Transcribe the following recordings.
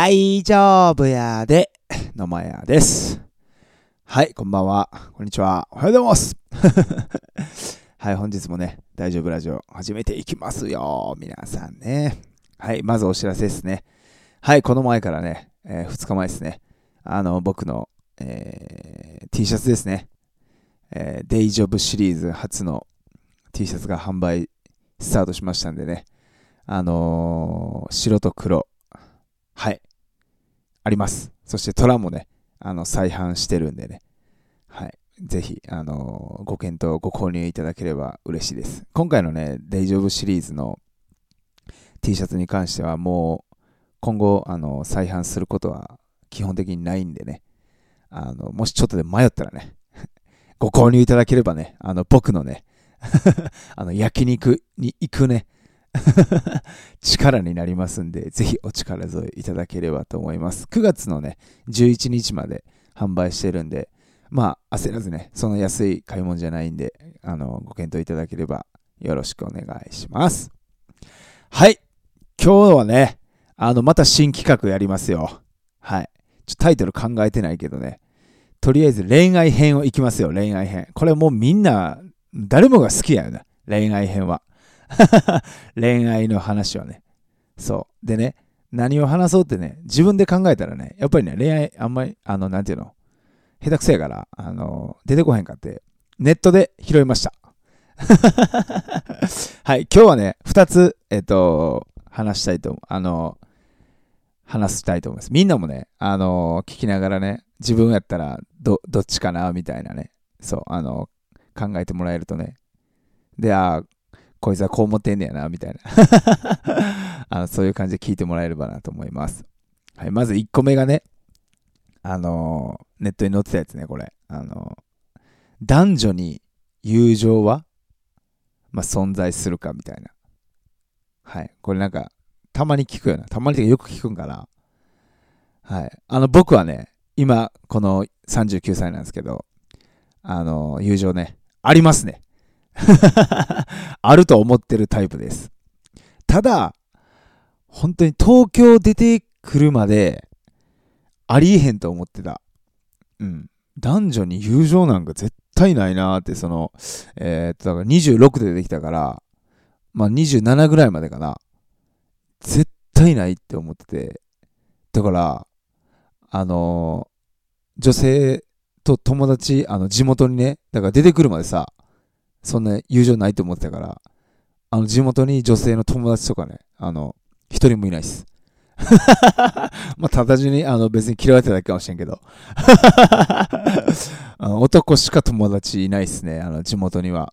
大丈夫やで、のまやです。はい、こんばんは。こんにちは。おはようございます。はい、本日もね、大丈夫ラジオ始めていきますよ。皆さんね。はい、まずお知らせですね。はい、この前からね、え2日前ですね。あの、僕の、えー T シャツですね。えー、デイジョブシリーズ初の T シャツが販売スタートしましたんでね。あのー白と黒。はい。あります。そしてトラもね、あの、再販してるんでね。はい。ぜひ、あのーご検討、ご購入いただければ嬉しいです。今回のね、デイジョブシリーズの T シャツに関してはもう、今後、あの、再販することは基本的にないんでね。あの、もしちょっとで迷ったらね、ご購入いただければね、あの、僕のね、あの、焼肉に行くね、力になりますんで、ぜひお力添えいただければと思います。9月のね、11日まで販売してるんで、まあ、焦らずね、その安い買い物じゃないんで、あの、ご検討いただければよろしくお願いします。はい。今日はね、あの、また新企画やりますよ。はい。ちょタイトル考えてないけどね。とりあえず恋愛編をいきますよ、恋愛編。これもうみんな、誰もが好きやよね、恋愛編は。恋愛の話はね。そう。でね、何を話そうってね、自分で考えたらね、やっぱりね、恋愛あんまり、あの、なんていうの、下手くそやから、あの、出てこへんかって、ネットで拾いました。はい、今日はね、二つ、えっと、話したいと。あの、話したいと思います。みんなもね、あの、聞きながらね、自分やったら、ど、どっちかな、みたいなね、そう、あの、考えてもらえるとね、で、あこいつはこう思ってんねやな、みたいな。あのそういう感じで聞いてもらえればなと思います。はい、まず1個目がね、あのーネットに載ってたやつね、これ。あのー男女に友情は、まあ、存在するかみたいな。はい、これなんか、たまに聞くよな。たまにてかよく聞くんかな。はい。あの、僕はね、今、この39歳なんですけど、あのー友情ね、ありますね。あると思ってるタイプです。ただ、本当に東京出てくるまで、ありえへんと思ってた。うん。男女に友情なんか絶対ないなーって、その、えーっと、だから26でできたから、まあ27ぐらいまでかな。絶対ないって思ってて。だから、あのー女性と友達、あの、地元にね、だから出てくるまでさ、そんな友情ないと思ってたから、あの、地元に女性の友達とかね、あの、一人もいないっす。まあ、ただ単に、あの、別に嫌われてただけかもしれんけど。あの男しか友達いないっすね、あの、地元には。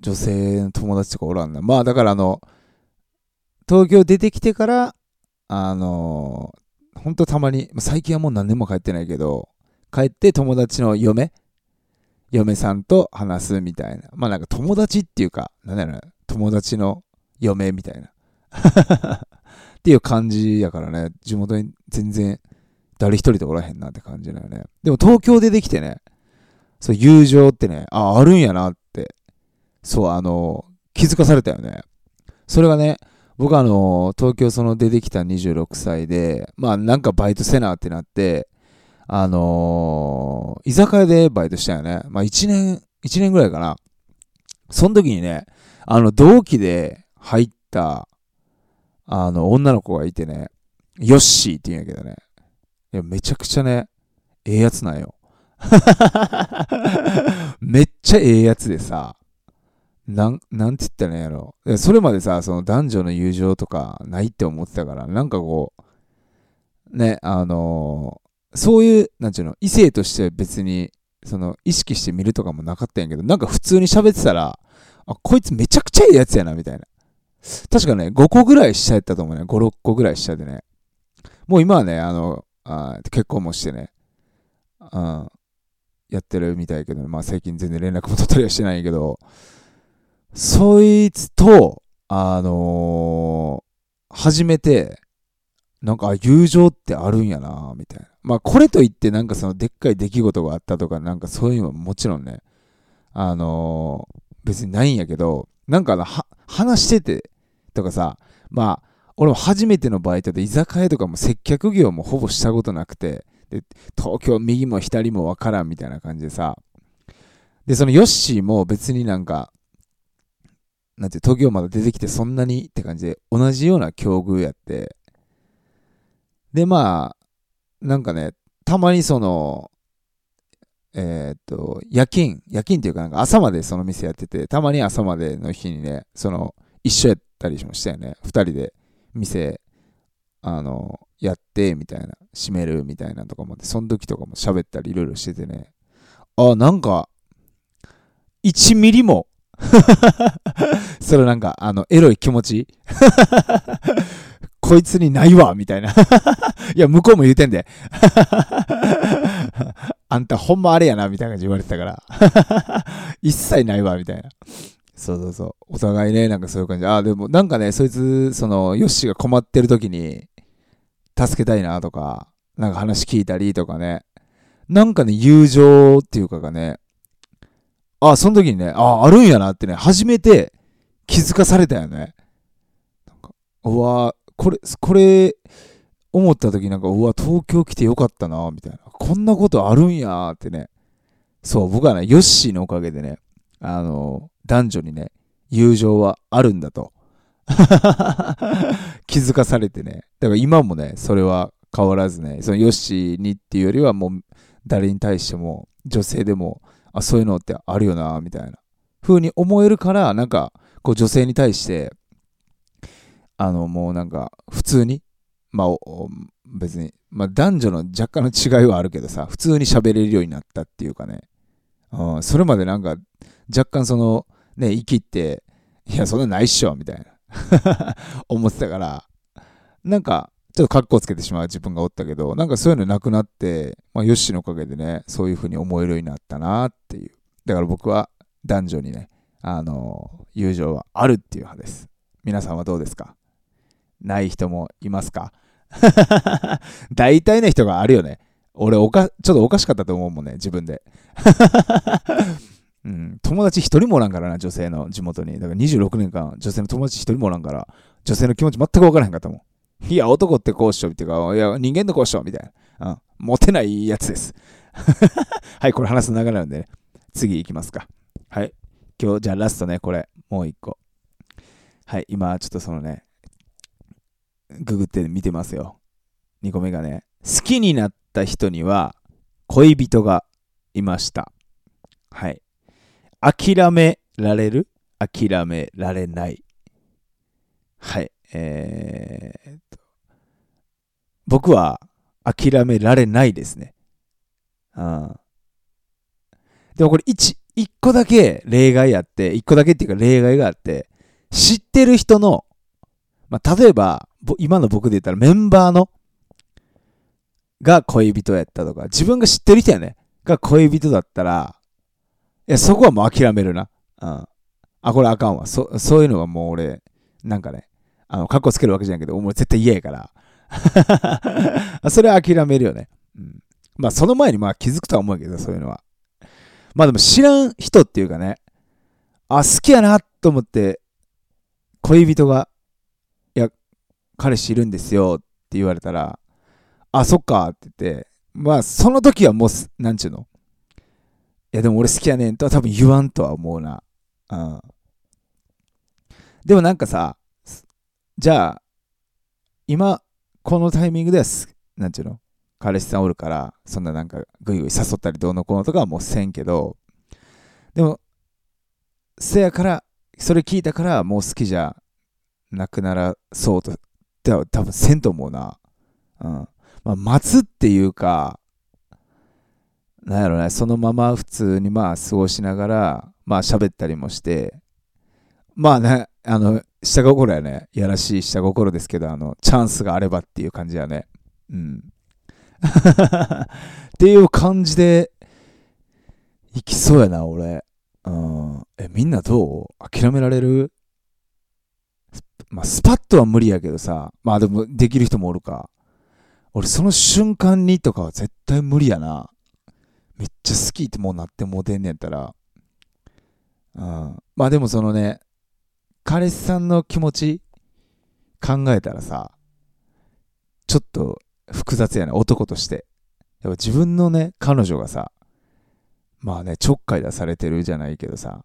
女性の友達とかおらんな。まあ、だからあの、東京出てきてから、あの、ほんとたまに、最近はもう何年も帰ってないけど、帰って友達の嫁嫁さんと話すみたいな。まあなんか友達っていうか、なんだろうな、友達の嫁みたいな。っていう感じやからね、地元に全然誰一人とおらへんなって感じだよね。でも東京でできてね、そう友情ってね、あ、あるんやなって、そう、あの、気づかされたよね。それがね、僕あの、東京その出てきた26歳で、まあなんかバイトせなってなって、あのー居酒屋でバイトしたよね。まあ1年、1年ぐらいかな。その時にね、あの、同期で入った、あの、女の子がいてね、ヨッシーって言うんやけどね。いや、めちゃくちゃね、ええやつなんよ。めっちゃええやつでさ、なん、なんて言ったらいいんやろ。それまでさ、その男女の友情とかないって思ってたから、なんかこう、ね、あのーそういう、なんちゅうの、異性として別に、その、意識して見るとかもなかったんやけど、なんか普通に喋ってたら、あ、こいつめちゃくちゃいいやつやな、みたいな。確かね、5個ぐらい下やったと思うね。5、6個ぐらい下でね。もう今はね、あの、あ結婚もしてね、うん、やってるみたいけど、まあ最近全然連絡も取ったりはしてないけど、そいつと、あのー初めて、なんか、友情ってあるんやな、みたいな。まあ、これといって、なんかその、でっかい出来事があったとか、なんかそういうのはもちろんね、あの別にないんやけど、なんか、は、話してて、とかさ、まあ、俺も初めてのバイトで居酒屋とかも接客業もほぼしたことなくて、で、東京右も左もわからんみたいな感じでさ、で、そのヨッシーも別になんか、なんて東京まで出てきてそんなにって感じで、同じような境遇やって、で、まあ、なんかね、たまにその、えー、と、夜勤、夜勤っていうかなんか朝までその店やってて、たまに朝までの日にね、その、一緒やったりしましたよね。二人で店、あの、やって、みたいな、閉めるみたいなとかもその時とかも喋ったりいろいろしててね、あ、なんか、1ミリも それなんか、あの、エロい気持ち こいつにないわみたいな いや、向こうも言うてんで あんたほんまあれやなみたいな感じ言われてたから 一切ないわみたいな。そうそうそう。お互いね、なんかそういう感じ。ああ、でもなんかね、そいつ、その、ヨッシーが困ってる時に、助けたいなとか、なんか話聞いたりとかね。なんかね、友情っていうかがね、あ、その時にね、あ、あるんやなってね、初めて気づかされたよね。なんか、うわ、これ、これ、思った時なんか、うわ、東京来てよかったな、みたいな。こんなことあるんやってね。そう、僕はね、ヨッシーのおかげでね、あの、男女にね、友情はあるんだと。気づかされてね。だから今もね、それは変わらずね、そのヨッシーにっていうよりはもう誰に対しても女性でもあ、そういうのってあるよな、みたいな風に思えるから、なんか、こう女性に対して、あの、もうなんか、普通に、まあ、別に、まあ男女の若干の違いはあるけどさ、普通に喋れるようになったっていうかね、うん、それまでなんか、若干その、ね、生きって、いや、そんなないっしょ、みたいな 思ってたから、なんか、ちょっとカッコつけてしまう自分がおったけど、なんかそういうのなくなって、まあ、ヨッシーのおかげでね、そういう風に思えるようになったなっていう。だから僕は男女にね、あの、友情はあるっていう派です。皆さんはどうですか？ない人もいますか？大体の人があるよね。俺おか、ちょっとおかしかったと思うもんね、自分で。うん、友達一人もおらんからな、女性の地元に。だから26年間、女性の友達一人もおらんから、女性の気持ち全く分からへんかったもん。いや、男ってこうしようっていうか、いや、人間のこうしようみたいな。うん。モテないやつです。はい、これ話す流れなんで、ね、次行きますか。はい。今日、じゃあラストね、これ、もう一個。はい、今、ちょっとそのね、ググって見てますよ。2個目がね、好きになった人には恋人がいました。はい。諦められる？諦められない。はい。えー、と、僕は諦められないですね。うん。でもこれ一、一個だけ例外あって、一個だけっていうか例外があって、知ってる人の、まあ、例えば、今の僕で言ったらメンバーの、が恋人やったとか、自分が知ってる人やね、が恋人だったら、いや、そこはもう諦めるな。うん。あ、これあかんわ。そ、そういうのはもう俺、なんかね、あの、カッコつけるわけじゃないけど、お前絶対嫌やから。それは諦めるよね。うん。まあ、その前にまあ気づくとは思うけど、そういうのは。まあでも知らん人っていうかね、あ、好きやなと思って、恋人が、彼氏いるんですよって言われたら、あ、そっかって言って、まあ、その時はもう、なんちゅうの？いや、でも俺好きやねんとは多分言わんとは思うな。うん。でもなんかさ、じゃあ、今、このタイミングではなんていうの？彼氏さんおるから、そんななんかぐいぐい誘ったりどうのこうのとかはもうせんけど、でも、せやから、それ聞いたからもう好きじゃなくならそうと、多分せんと思うな。うん。まあ、待つっていうか、なんやろね、そのまま普通にまあ過ごしながら、まあ喋ったりもして、まあね、あの、下心やね。やらしい下心ですけど、あの、チャンスがあればっていう感じやね。うん。っていう感じで、いきそうやな、俺。うん。え、みんなどう？諦められる？まあ、スパッとは無理やけどさ。まあでも、できる人もおるか。俺、その瞬間にとかは絶対無理やな。めっちゃ好きってもうなってもうてんねやったら。うん。まあでもそのね、彼氏さんの気持ち考えたらさ、ちょっと複雑やね、男として。やっぱ自分のね、彼女がさ、まあね、ちょっかい出されてるじゃないけどさ、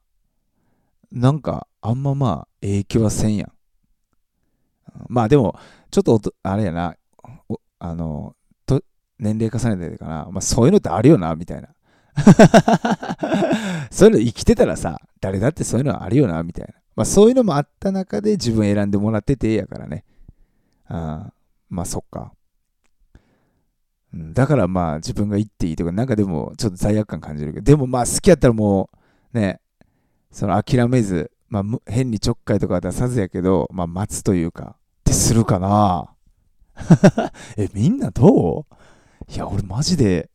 なんか、あんままあ、影響はせんやん。まあでも、ちょっとあれやな、あの、と年齢重ねてるかな、まあそういうのってあるよな、みたいな。そういうの生きてたらさ、誰だってそういうのはあるよな、みたいな。まあそういうのもあった中で自分選んでもらっててやからね。あまあそっか。だからまあ自分が言っていいとか、なんかでもちょっと罪悪感感じるけど、でもまあ好きやったらもうね、その諦めず、まあ変にちょっかいとか出さずやけど、まあ待つというか、ってするかな？え、みんなどう？いや、俺マジで、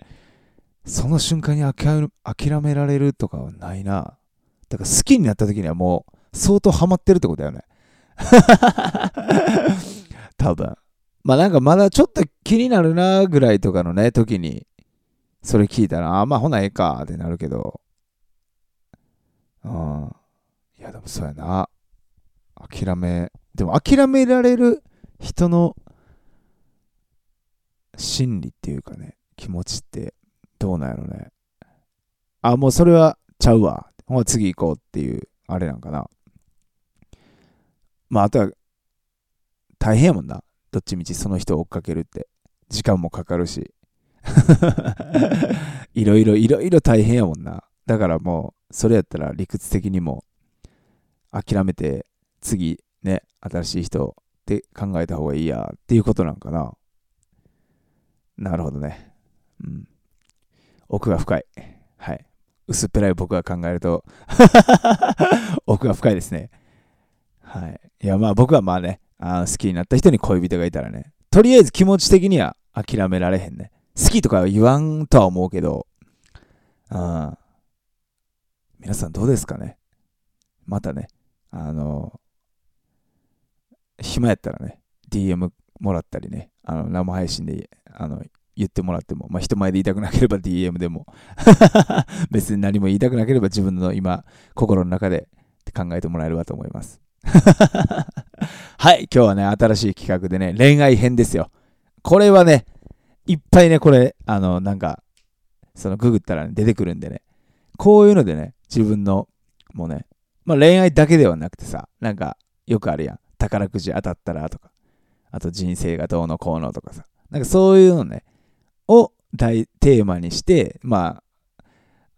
その瞬間に諦められるとかはないな。だから好きになった時にはもう相当ハマってるってことだよね。多分。まあなんかまだちょっと気になるなぐらいとかのね、時に、それ聞いたら、あ、まあほなええかってなるけど、うん。いやでもそうやな。諦め、でも諦められる人の心理っていうかね、気持ちってどうなんやろね。あ、もうそれはちゃうわ。もう次行こうっていう、あれなんかな。まああとは、大変やもんな。どっちみちその人を追っかけるって。時間もかかるし。いろいろいろいろ大変やもんな。だからもう、それやったら理屈的にも諦めて、次ね、新しい人って考えた方がいいやっていうことなんかな。なるほどね。うん。奥が深い。はい。薄っぺらい僕が考えると 奥が深いですね。はい。いや、まあ僕はまあね、あ好きになった人に恋人がいたらね、とりあえず気持ち的には諦められへんね。好きとか言わんとは思うけど、うん。皆さんどうですかねまたね、あの、暇やったらね、DM もらったりね、あの生配信であの言ってもらっても、まあ、人前で言いたくなければ DM でも 別に何も言いたくなければ自分の今、心の中で考えてもらえればと思います。はい、今日はね、新しい企画でね、恋愛編ですよ。これはね、いっぱいね、これ、あの、なんか、そのググったら、ね、出てくるんでね、こういうのでね、自分の、もうね、まあ恋愛だけではなくてさ、なんか、よくあるやん。宝くじ当たったらとか、あと人生がどうのこうのとかさ、なんかそういうのね、を大テーマにして、まあ、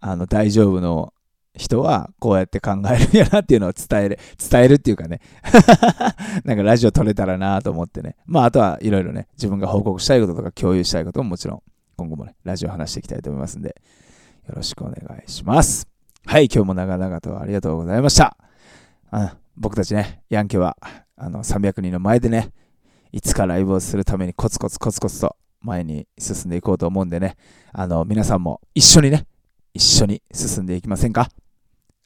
あの、大丈夫の人はこうやって考えるんやなっていうのを伝える、伝えるっていうかね なんかラジオ撮れたらなと思ってね。まああとはいろいろね、自分が報告したいこととか共有したいことももちろん今後もね、ラジオ話していきたいと思いますんで、よろしくお願いします。はい、今日も長々とありがとうございました。あ僕たちね、ヤンケはあの300人の前でね、いつかライブをするためにコツコツコツコツと前に進んでいこうと思うんでね、あの皆さんも一緒にね、一緒に進んでいきませんか？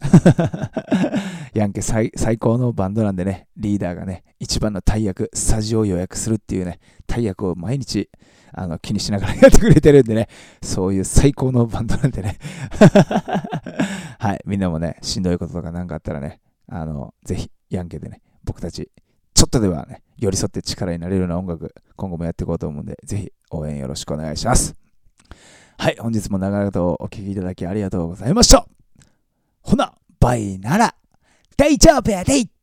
ヤンケ最最高のバンドなんでね、リーダーがね、一番の大役、スタジオを予約するっていうね、大役を毎日あの気にしながらやってくれてるんでね、そういう最高のバンドなんでね。はい、みんなもね、しんどいこととか何かあったらね、あの、ぜひ、ヤンケでね、僕たち、ちょっとではね、寄り添って力になれるような音楽、今後もやっていこうと思うんで、ぜひ応援よろしくお願いします。はい、本日も長々とお聴きいただきありがとうございました。ほな、バイなら、大丈夫やで